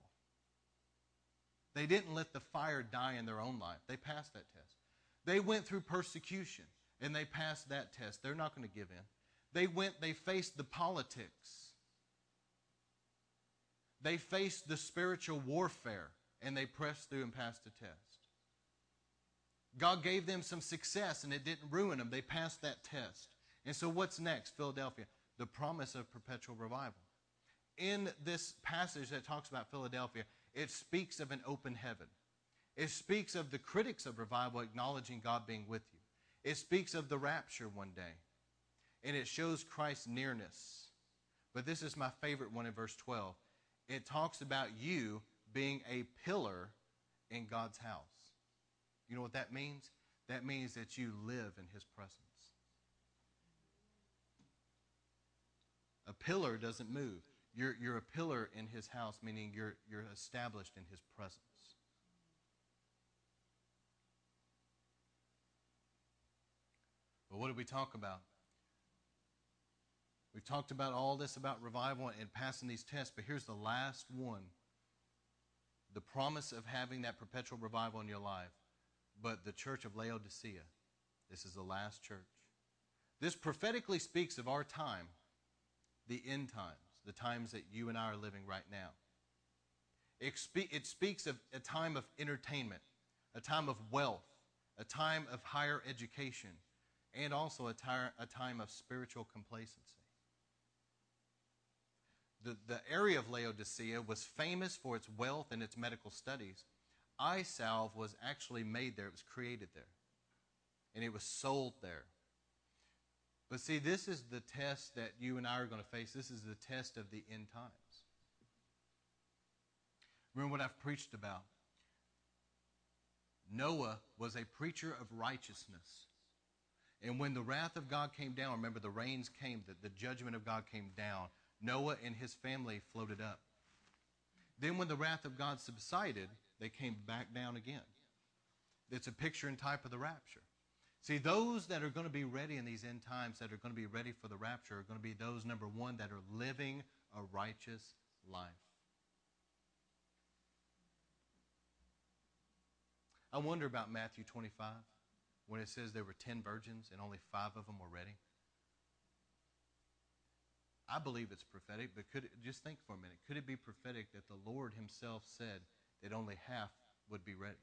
They didn't let the fire die in their own life. They passed that test. They went through persecution and they passed that test. They're not going to give in. They went, they faced the politics. They faced the spiritual warfare and they pressed through and passed the test. God gave them some success and it didn't ruin them. They passed that test. And so, what's next? Philadelphia, the promise of perpetual revival. In this passage that talks about Philadelphia, it speaks of an open heaven. It speaks of the critics of revival acknowledging God being with you. It speaks of the rapture one day. And it shows Christ's nearness. But this is my favorite one in verse 12. It talks about you being a pillar in God's house. You know what that means? That means that you live in his presence. A pillar doesn't move. You're, you're a pillar in his house, meaning you're, you're established in his presence. But what did we talk about? We've talked about all this about revival and passing these tests, but here's the last one the promise of having that perpetual revival in your life. But the church of Laodicea, this is the last church. This prophetically speaks of our time, the end times, the times that you and I are living right now. It, spe- it speaks of a time of entertainment, a time of wealth, a time of higher education, and also a, a time of spiritual complacency. The, the area of Laodicea was famous for its wealth and its medical studies. Eye salve was actually made there, it was created there, and it was sold there. But see, this is the test that you and I are going to face. This is the test of the end times. Remember what I've preached about. Noah was a preacher of righteousness. And when the wrath of God came down, remember the rains came, the, the judgment of God came down, Noah and his family floated up. Then when the wrath of God subsided, they came back down again. It's a picture and type of the rapture. See, those that are going to be ready in these end times, that are going to be ready for the rapture, are going to be those, number one, that are living a righteous life. I wonder about Matthew 25 when it says there were 10 virgins and only five of them were ready. I believe it's prophetic, but could it, just think for a minute. Could it be prophetic that the Lord himself said that only half would be ready?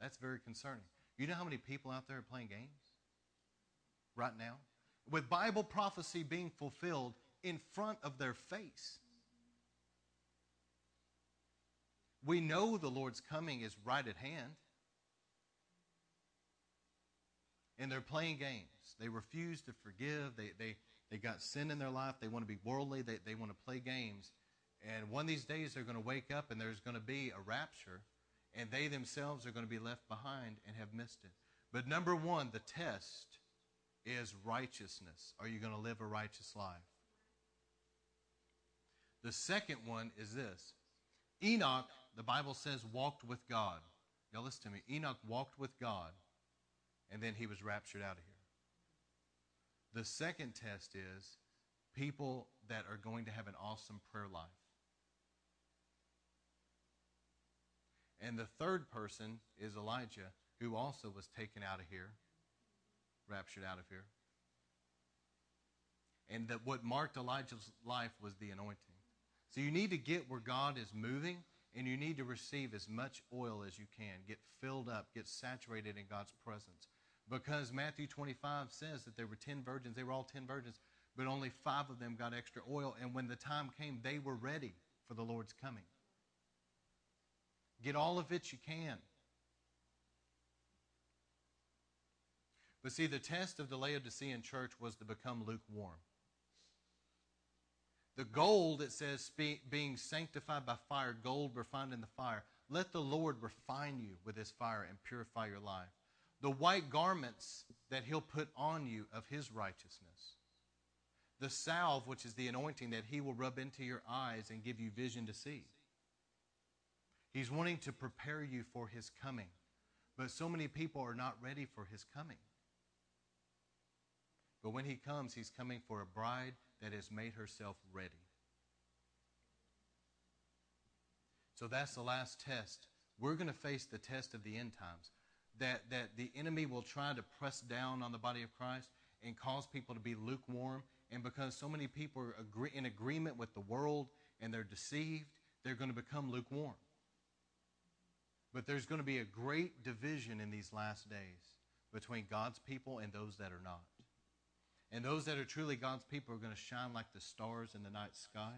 That's very concerning. You know how many people out there are playing games right now? With Bible prophecy being fulfilled in front of their face. We know the Lord's coming is right at hand. And they're playing games. They refuse to forgive. They, they, they got sin in their life. They want to be worldly. They, they want to play games. And one of these days they're going to wake up and there's going to be a rapture and they themselves are going to be left behind and have missed it. But number one, the test is righteousness. Are you going to live a righteous life? The second one is this Enoch, the Bible says, walked with God. Now listen to me. Enoch walked with God, and then he was raptured out of here. The second test is people that are going to have an awesome prayer life. And the third person is Elijah, who also was taken out of here, raptured out of here. And that what marked Elijah's life was the anointing. So you need to get where God is moving and you need to receive as much oil as you can. Get filled up, get saturated in God's presence. Because Matthew 25 says that there were 10 virgins, they were all 10 virgins, but only five of them got extra oil. And when the time came, they were ready for the Lord's coming. Get all of it you can. But see, the test of the Laodicean church was to become lukewarm. The gold, it says, being sanctified by fire, gold refined in the fire. Let the Lord refine you with his fire and purify your life. The white garments that he'll put on you of his righteousness. The salve, which is the anointing that he will rub into your eyes and give you vision to see. He's wanting to prepare you for his coming. But so many people are not ready for his coming. But when he comes, he's coming for a bride that has made herself ready. So that's the last test. We're going to face the test of the end times. That, that the enemy will try to press down on the body of Christ and cause people to be lukewarm. And because so many people are agree, in agreement with the world and they're deceived, they're going to become lukewarm. But there's going to be a great division in these last days between God's people and those that are not. And those that are truly God's people are going to shine like the stars in the night sky.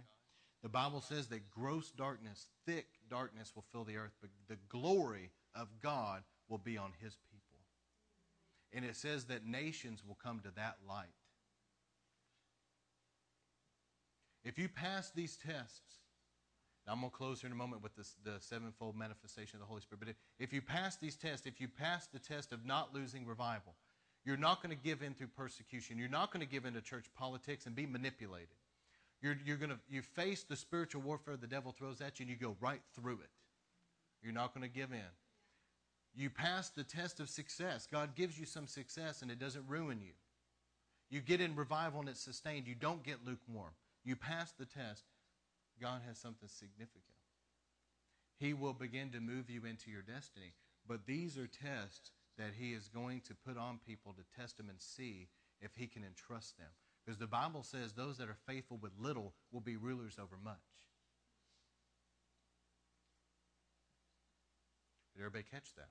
The Bible says that gross darkness, thick darkness will fill the earth, but the glory of God will be on his people. And it says that nations will come to that light. If you pass these tests, I'm going to close here in a moment with this, the sevenfold manifestation of the Holy Spirit. But if you pass these tests, if you pass the test of not losing revival, you're not going to give in through persecution. You're not going to give in to church politics and be manipulated. You're, you're going to you face the spiritual warfare the devil throws at you and you go right through it. You're not going to give in. You pass the test of success. God gives you some success and it doesn't ruin you. You get in revival and it's sustained. You don't get lukewarm. You pass the test. God has something significant. He will begin to move you into your destiny. But these are tests that he is going to put on people to test them and see if he can entrust them. Because the Bible says those that are faithful with little will be rulers over much. Did everybody catch that?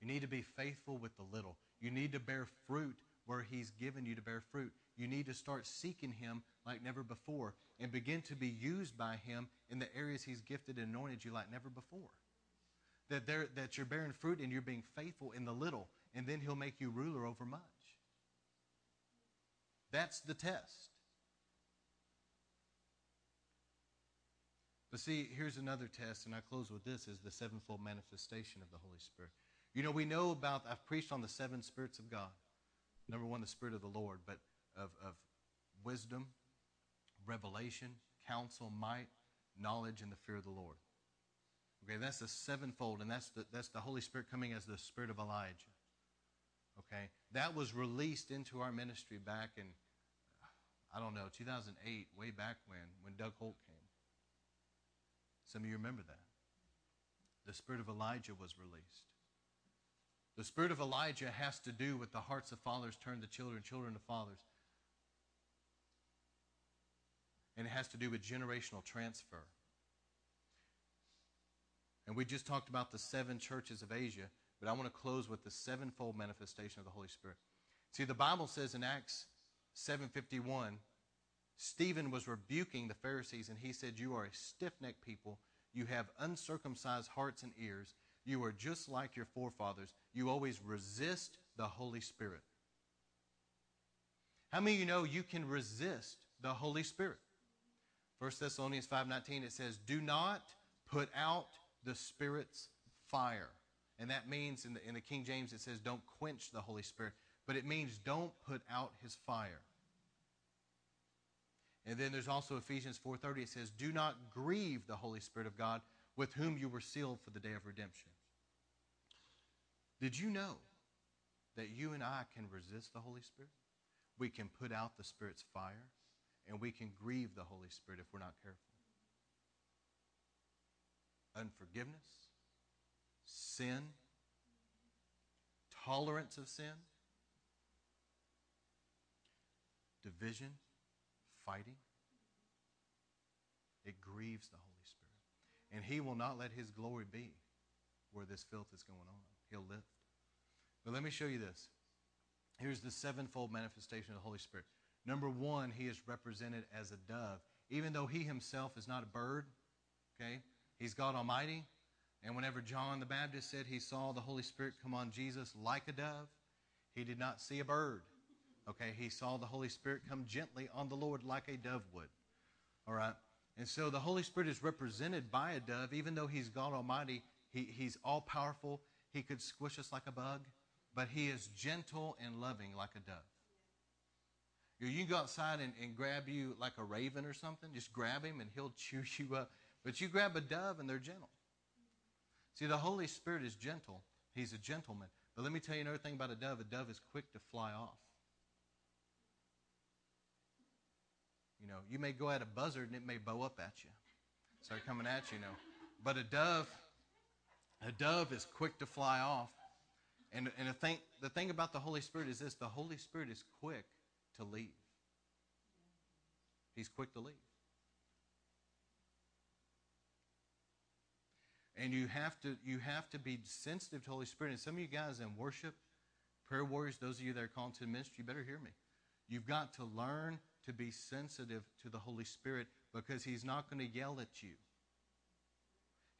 You need to be faithful with the little. You need to bear fruit where he's given you to bear fruit. You need to start seeking him like never before and begin to be used by him in the areas he's gifted and anointed you like never before that, there, that you're bearing fruit and you're being faithful in the little, and then he'll make you ruler over much. That's the test. But see, here's another test, and I close with this is the sevenfold manifestation of the Holy Spirit. You know, we know about, I've preached on the seven spirits of God. Number one, the Spirit of the Lord, but of, of wisdom, revelation, counsel, might, knowledge, and the fear of the Lord. Okay, that's the sevenfold, and that's the, that's the Holy Spirit coming as the Spirit of Elijah. Okay, that was released into our ministry back in, I don't know, 2008, way back when, when Doug Holt came. Some of you remember that. The Spirit of Elijah was released. The Spirit of Elijah has to do with the hearts of fathers turn to children, children to fathers. And it has to do with generational transfer. And we just talked about the seven churches of Asia, but I want to close with the sevenfold manifestation of the Holy Spirit. See, the Bible says in Acts 7:51, Stephen was rebuking the Pharisees and he said, "You are a stiff-necked people. You have uncircumcised hearts and ears. You are just like your forefathers. You always resist the Holy Spirit." How many of you know you can resist the Holy Spirit? 1 Thessalonians 5:19 it says, "Do not put out the Spirit's fire. And that means in the, in the King James it says don't quench the Holy Spirit, but it means don't put out his fire. And then there's also Ephesians 4:30 it says do not grieve the Holy Spirit of God with whom you were sealed for the day of redemption. Did you know that you and I can resist the Holy Spirit? We can put out the Spirit's fire and we can grieve the Holy Spirit if we're not careful unforgiveness, sin, tolerance of sin, division, fighting. It grieves the Holy Spirit. And He will not let His glory be where this filth is going on. He'll lift. But let me show you this. Here's the sevenfold manifestation of the Holy Spirit. Number one, He is represented as a dove. Even though He Himself is not a bird, okay? He's God Almighty. And whenever John the Baptist said he saw the Holy Spirit come on Jesus like a dove, he did not see a bird. Okay, he saw the Holy Spirit come gently on the Lord like a dove would. All right? And so the Holy Spirit is represented by a dove, even though he's God Almighty, he, he's all powerful. He could squish us like a bug, but he is gentle and loving like a dove. You, you go outside and, and grab you like a raven or something, just grab him and he'll chew you up. But you grab a dove and they're gentle. See, the Holy Spirit is gentle. He's a gentleman. But let me tell you another thing about a dove. A dove is quick to fly off. You know, you may go at a buzzard and it may bow up at you, start coming at you, you know. But a dove, a dove is quick to fly off. And, and the, thing, the thing about the Holy Spirit is this the Holy Spirit is quick to leave. He's quick to leave. And you have to you have to be sensitive to Holy Spirit. And some of you guys in worship, prayer warriors, those of you that are called to the ministry, you better hear me. You've got to learn to be sensitive to the Holy Spirit because He's not going to yell at you.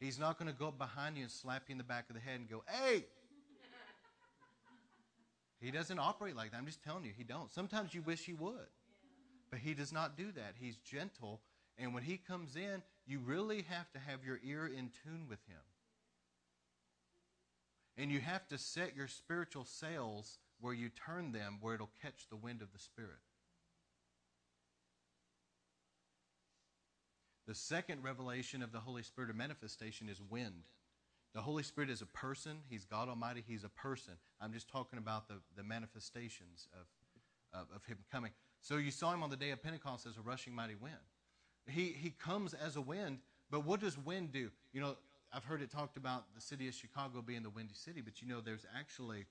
He's not going to go up behind you and slap you in the back of the head and go, "Hey!" He doesn't operate like that. I'm just telling you, he don't. Sometimes you wish he would. But he does not do that. He's gentle, and when he comes in, you really have to have your ear in tune with him. And you have to set your spiritual sails where you turn them where it'll catch the wind of the Spirit. The second revelation of the Holy Spirit or manifestation is wind. The Holy Spirit is a person. He's God Almighty. He's a person. I'm just talking about the, the manifestations of, of, of Him coming. So you saw Him on the day of Pentecost as a rushing mighty wind. He, he comes as a wind, but what does wind do? You know, I've heard it talked about the city of Chicago being the windy city, but you know, there's actually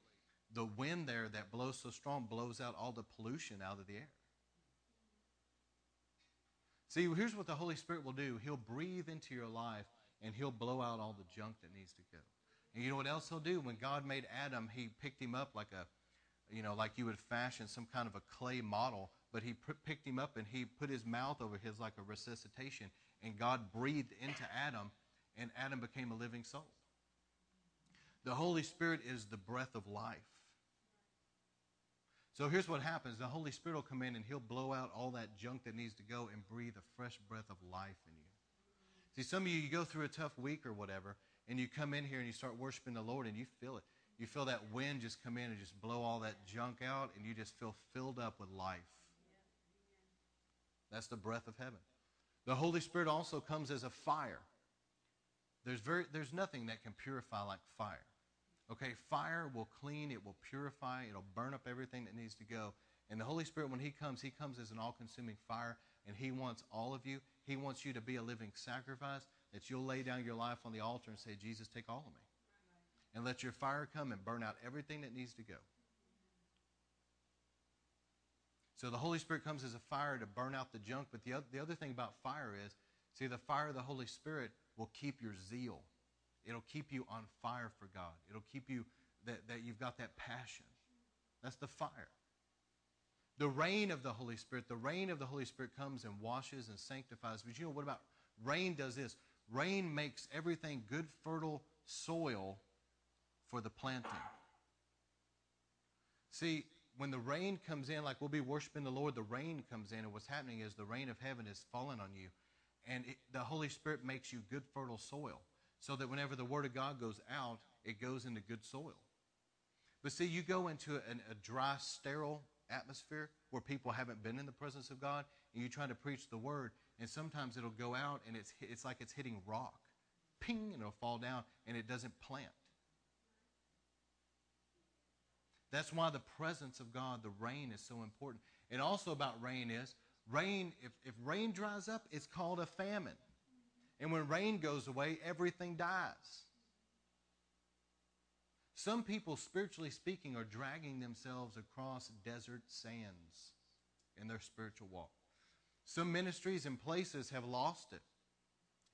the wind there that blows so strong blows out all the pollution out of the air. See, here's what the Holy Spirit will do He'll breathe into your life and He'll blow out all the junk that needs to go. And you know what else He'll do? When God made Adam, He picked him up like a, you know, like you would fashion some kind of a clay model, but He picked him up and He put His mouth over his like a resuscitation, and God breathed into Adam, and Adam became a living soul. The Holy Spirit is the breath of life. So here's what happens the Holy Spirit will come in and He'll blow out all that junk that needs to go and breathe a fresh breath of life in you. See, some of you, you go through a tough week or whatever, and you come in here and you start worshiping the Lord and you feel it. You feel that wind just come in and just blow all that junk out, and you just feel filled up with life. That's the breath of heaven. The Holy Spirit also comes as a fire. There's, very, there's nothing that can purify like fire. Okay, fire will clean, it will purify, it'll burn up everything that needs to go. And the Holy Spirit, when He comes, He comes as an all consuming fire, and He wants all of you. He wants you to be a living sacrifice, that you'll lay down your life on the altar and say, Jesus, take all of me. And let your fire come and burn out everything that needs to go. So the Holy Spirit comes as a fire to burn out the junk. But the other, the other thing about fire is, see, the fire of the Holy Spirit will keep your zeal It'll keep you on fire for God. It'll keep you that, that you've got that passion. That's the fire. The rain of the Holy Spirit, the rain of the Holy Spirit comes and washes and sanctifies. But you know what about rain does this? Rain makes everything good, fertile soil for the planting. See, when the rain comes in, like we'll be worshiping the Lord, the rain comes in, and what's happening is the rain of heaven is falling on you, and it, the Holy Spirit makes you good, fertile soil so that whenever the Word of God goes out, it goes into good soil. But see, you go into a, a dry, sterile atmosphere where people haven't been in the presence of God, and you're trying to preach the Word, and sometimes it'll go out and it's, it's like it's hitting rock. Ping, and it'll fall down, and it doesn't plant. That's why the presence of God, the rain, is so important. And also about rain is rain, if, if rain dries up, it's called a famine. And when rain goes away, everything dies. Some people, spiritually speaking, are dragging themselves across desert sands in their spiritual walk. Some ministries and places have lost it.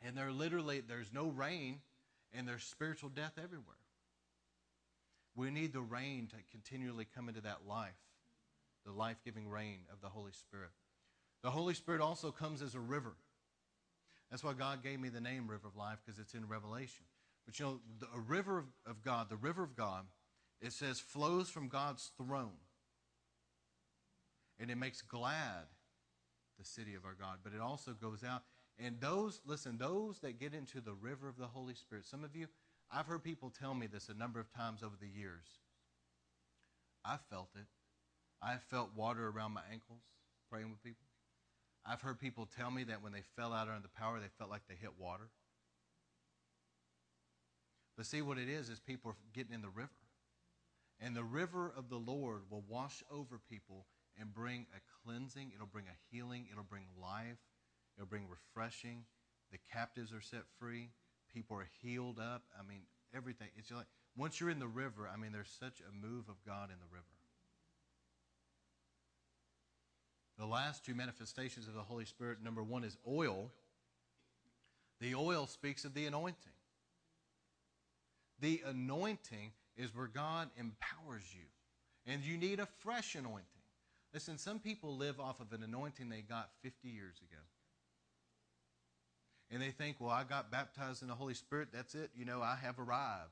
And they're literally, there's no rain and there's spiritual death everywhere. We need the rain to continually come into that life, the life giving rain of the Holy Spirit. The Holy Spirit also comes as a river. That's why God gave me the name River of Life because it's in Revelation. But you know, the, a river of, of God, the river of God, it says flows from God's throne. And it makes glad the city of our God. But it also goes out. And those, listen, those that get into the river of the Holy Spirit, some of you, I've heard people tell me this a number of times over the years. I felt it. I felt water around my ankles praying with people. I've heard people tell me that when they fell out under the power, they felt like they hit water. But see, what it is, is people are getting in the river. And the river of the Lord will wash over people and bring a cleansing. It'll bring a healing. It'll bring life. It'll bring refreshing. The captives are set free. People are healed up. I mean, everything. It's like once you're in the river, I mean, there's such a move of God in the river. The last two manifestations of the Holy Spirit number one is oil. The oil speaks of the anointing. The anointing is where God empowers you. And you need a fresh anointing. Listen, some people live off of an anointing they got 50 years ago. And they think, well, I got baptized in the Holy Spirit. That's it. You know, I have arrived.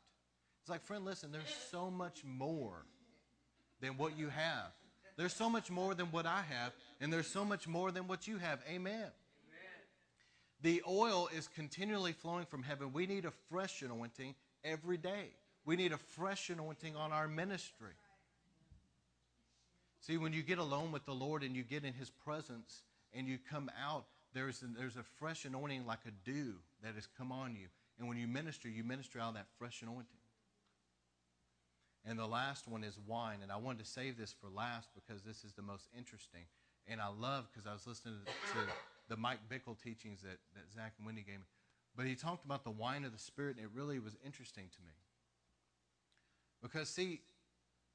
It's like, friend, listen, there's so much more than what you have. There's so much more than what I have, and there's so much more than what you have. Amen. Amen. The oil is continually flowing from heaven. We need a fresh anointing every day. We need a fresh anointing on our ministry. See, when you get alone with the Lord and you get in His presence and you come out, there's a, there's a fresh anointing like a dew that has come on you. And when you minister, you minister out of that fresh anointing. And the last one is wine. And I wanted to save this for last because this is the most interesting. And I love because I was listening to the Mike Bickle teachings that, that Zach and Wendy gave me. But he talked about the wine of the Spirit, and it really was interesting to me. Because, see,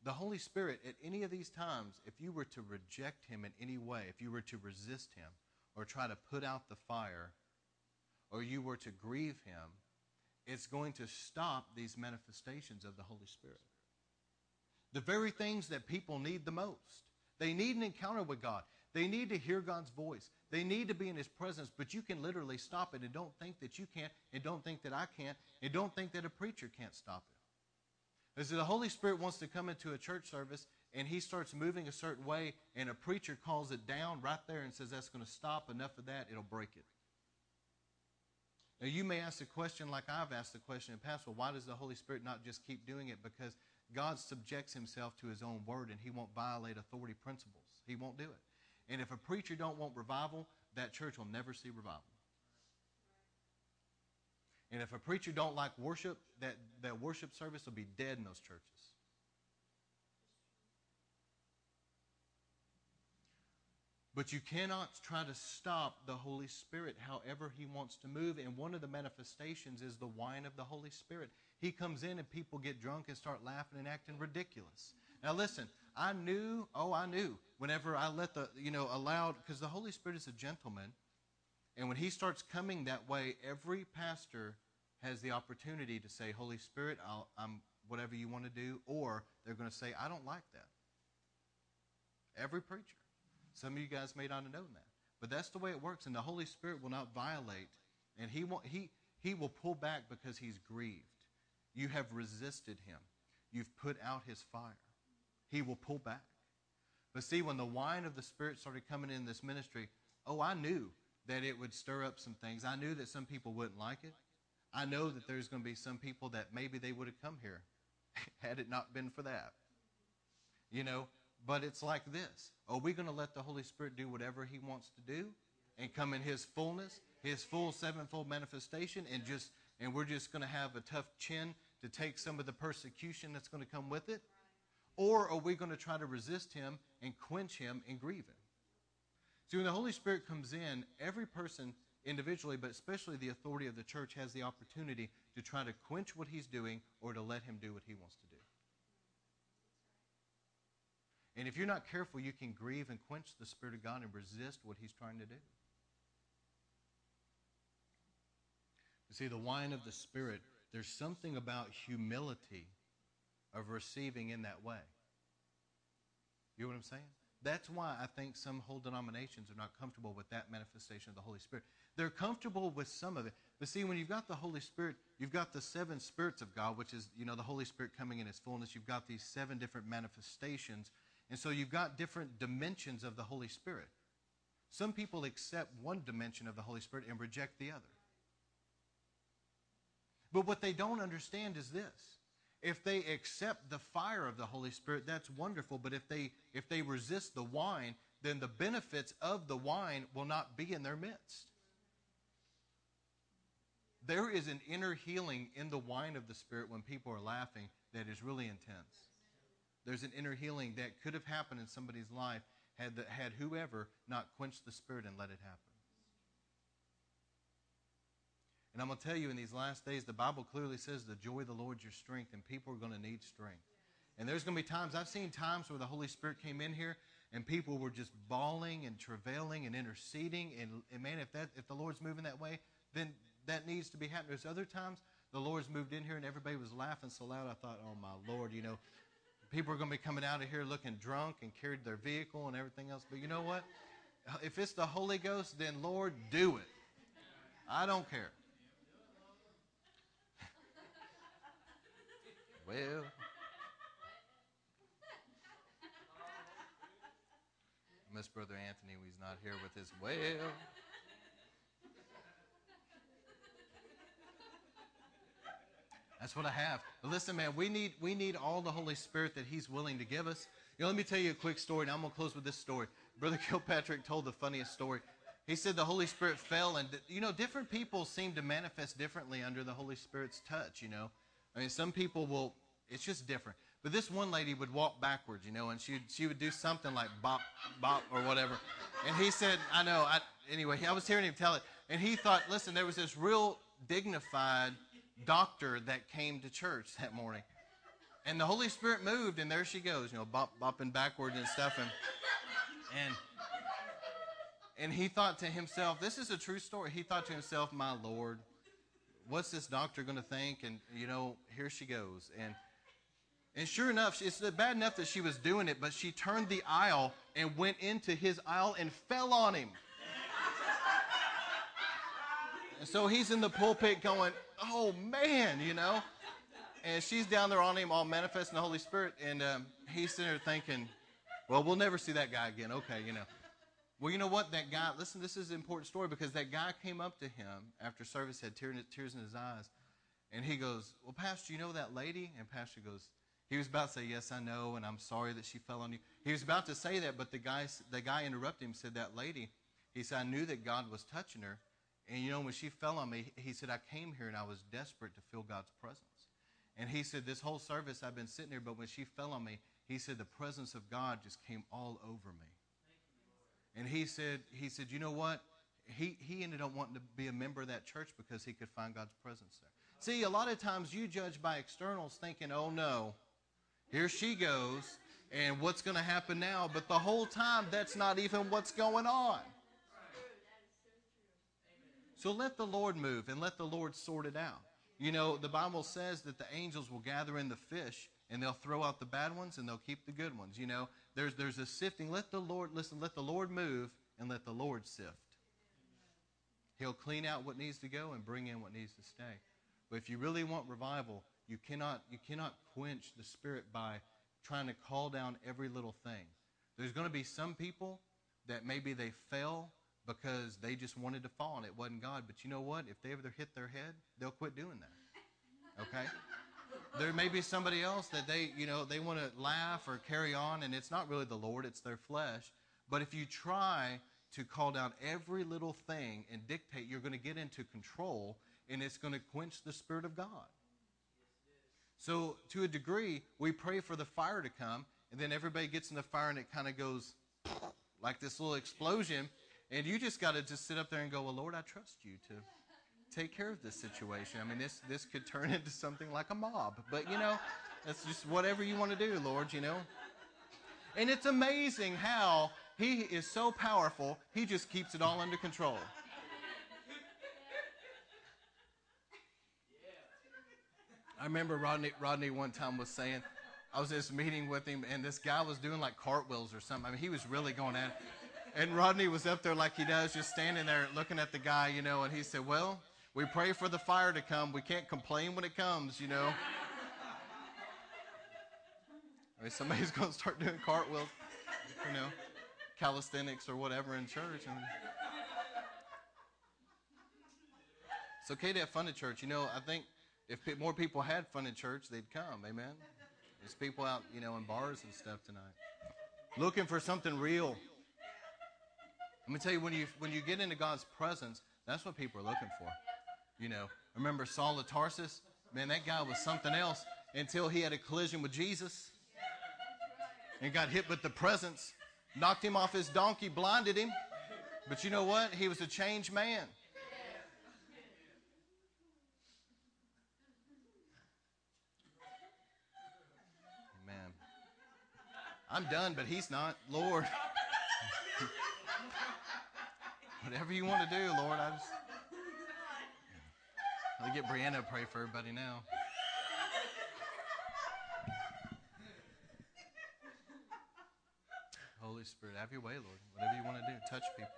the Holy Spirit, at any of these times, if you were to reject him in any way, if you were to resist him, or try to put out the fire, or you were to grieve him, it's going to stop these manifestations of the Holy Spirit. The very things that people need the most. They need an encounter with God. They need to hear God's voice. They need to be in His presence, but you can literally stop it and don't think that you can't, and don't think that I can't, and don't think that a preacher can't stop it. As the Holy Spirit wants to come into a church service and He starts moving a certain way, and a preacher calls it down right there and says, That's going to stop, enough of that, it'll break it. Now, you may ask the question like I've asked the question in the past well, why does the Holy Spirit not just keep doing it? Because God subjects himself to his own word and he won't violate authority principles. He won't do it. And if a preacher don't want revival, that church will never see revival. And if a preacher don't like worship, that, that worship service will be dead in those churches. But you cannot try to stop the Holy Spirit however he wants to move. And one of the manifestations is the wine of the Holy Spirit. He comes in and people get drunk and start laughing and acting ridiculous. Now listen, I knew, oh, I knew whenever I let the, you know, allowed, because the Holy Spirit is a gentleman. And when he starts coming that way, every pastor has the opportunity to say, Holy Spirit, I'll, I'm whatever you want to do, or they're going to say, I don't like that. Every preacher. Some of you guys may not have known that. But that's the way it works, and the Holy Spirit will not violate, and he, won't, he, he will pull back because he's grieved. You have resisted him. You've put out his fire. He will pull back. But see, when the wine of the Spirit started coming in this ministry, oh, I knew that it would stir up some things. I knew that some people wouldn't like it. I know that there's going to be some people that maybe they would have come here had it not been for that. You know, but it's like this. Are we going to let the Holy Spirit do whatever he wants to do and come in his fullness, his full sevenfold manifestation and just and we're just going to have a tough chin to take some of the persecution that's going to come with it? Or are we going to try to resist him and quench him and grieve him? See, when the Holy Spirit comes in, every person individually, but especially the authority of the church, has the opportunity to try to quench what he's doing or to let him do what he wants to do. And if you're not careful, you can grieve and quench the Spirit of God and resist what he's trying to do. You see, the wine of the Spirit, there's something about humility of receiving in that way. You know what I'm saying? That's why I think some whole denominations are not comfortable with that manifestation of the Holy Spirit. They're comfortable with some of it. But see, when you've got the Holy Spirit, you've got the seven spirits of God, which is, you know, the Holy Spirit coming in its fullness. You've got these seven different manifestations. And so you've got different dimensions of the Holy Spirit. Some people accept one dimension of the Holy Spirit and reject the other. But what they don't understand is this. If they accept the fire of the Holy Spirit, that's wonderful. But if they if they resist the wine, then the benefits of the wine will not be in their midst. There is an inner healing in the wine of the Spirit when people are laughing that is really intense. There's an inner healing that could have happened in somebody's life had, the, had whoever not quenched the Spirit and let it happen. And I'm going to tell you, in these last days, the Bible clearly says the joy of the Lord is your strength, and people are going to need strength. And there's going to be times, I've seen times where the Holy Spirit came in here and people were just bawling and travailing and interceding. And, and man, if, that, if the Lord's moving that way, then that needs to be happening. There's other times the Lord's moved in here and everybody was laughing so loud, I thought, oh my Lord, you know, people are going to be coming out of here looking drunk and carried their vehicle and everything else. But you know what? If it's the Holy Ghost, then Lord, do it. I don't care. Well, miss Brother Anthony. He's not here with his well. That's what I have. But listen, man, we need we need all the Holy Spirit that He's willing to give us. You know, let me tell you a quick story, and I'm gonna close with this story. Brother Kilpatrick told the funniest story. He said the Holy Spirit fell, and you know, different people seem to manifest differently under the Holy Spirit's touch. You know, I mean, some people will. It's just different. But this one lady would walk backwards, you know, and she she would do something like bop bop or whatever. And he said, I know. I, anyway, I was hearing him tell it, and he thought, listen, there was this real dignified doctor that came to church that morning. And the Holy Spirit moved, and there she goes, you know, bop, bopping backwards and stuff. And, and, and he thought to himself, this is a true story. He thought to himself, my Lord, what's this doctor going to think? And, you know, here she goes. And, and sure enough, it's bad enough that she was doing it, but she turned the aisle and went into his aisle and fell on him. And so he's in the pulpit going, oh man, you know. And she's down there on him, all manifesting the Holy Spirit. And um, he's sitting there thinking, well, we'll never see that guy again. Okay, you know. Well, you know what? That guy, listen, this is an important story because that guy came up to him after service, had tears in his eyes. And he goes, Well, Pastor, you know that lady? And Pastor goes, He was about to say, Yes, I know, and I'm sorry that she fell on you. He was about to say that, but the guy, the guy interrupted him, and said, That lady, he said, I knew that God was touching her. And you know, when she fell on me, he said, I came here and I was desperate to feel God's presence. And he said, This whole service I've been sitting here, but when she fell on me, he said, The presence of God just came all over me. And he said, he said, you know what? He, he ended up wanting to be a member of that church because he could find God's presence there. See, a lot of times you judge by externals thinking, oh no, here she goes, and what's going to happen now? But the whole time, that's not even what's going on. So let the Lord move and let the Lord sort it out. You know, the Bible says that the angels will gather in the fish and they'll throw out the bad ones and they'll keep the good ones. You know, there's there's a sifting. Let the Lord listen, let the Lord move and let the Lord sift. He'll clean out what needs to go and bring in what needs to stay. But if you really want revival, you cannot you cannot quench the spirit by trying to call down every little thing. There's going to be some people that maybe they fell because they just wanted to fall and it wasn't God. But you know what? If they ever hit their head, they'll quit doing that. Okay? There may be somebody else that they, you know, they want to laugh or carry on and it's not really the Lord, it's their flesh. But if you try to call down every little thing and dictate, you're going to get into control and it's going to quench the Spirit of God. So, to a degree, we pray for the fire to come, and then everybody gets in the fire and it kind of goes like this little explosion, and you just got to just sit up there and go, Well, Lord, I trust you to take care of this situation. I mean, this, this could turn into something like a mob. But, you know, that's just whatever you want to do, Lord, you know. And it's amazing how he is so powerful, he just keeps it all under control. I remember Rodney, Rodney one time was saying, I was in this meeting with him, and this guy was doing like cartwheels or something. I mean, he was really going at it. And Rodney was up there like he does, just standing there looking at the guy, you know, and he said, Well, we pray for the fire to come. We can't complain when it comes, you know. I mean, somebody's going to start doing cartwheels, you know, calisthenics or whatever in church. And it's okay to have fun at church. You know, I think if more people had fun in church, they'd come. Amen. There's people out, you know, in bars and stuff tonight, looking for something real. Let me tell you, when you when you get into God's presence, that's what people are looking for. You know, remember Saul of Tarsus? Man, that guy was something else until he had a collision with Jesus and got hit with the presence, knocked him off his donkey, blinded him. But you know what? He was a changed man. Amen. I'm done, but he's not. Lord. Whatever you want to do, Lord, I just. I'll get Brianna to pray for everybody now. Holy Spirit, have your way, Lord. Whatever you want to do, touch people.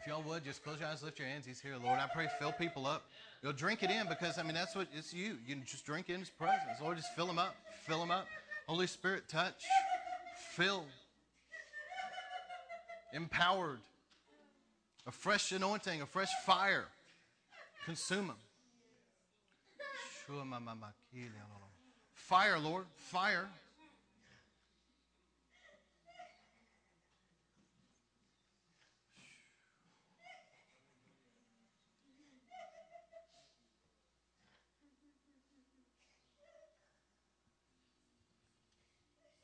If y'all would, just close your eyes, lift your hands. He's here, Lord. I pray, fill people up. You'll drink it in because, I mean, that's what it's you. You just drink in His presence. Lord, just fill them up. Fill them up. Holy Spirit, touch. Fill. Empowered. A fresh anointing, a fresh fire. Consume them. Fire, Lord. Fire.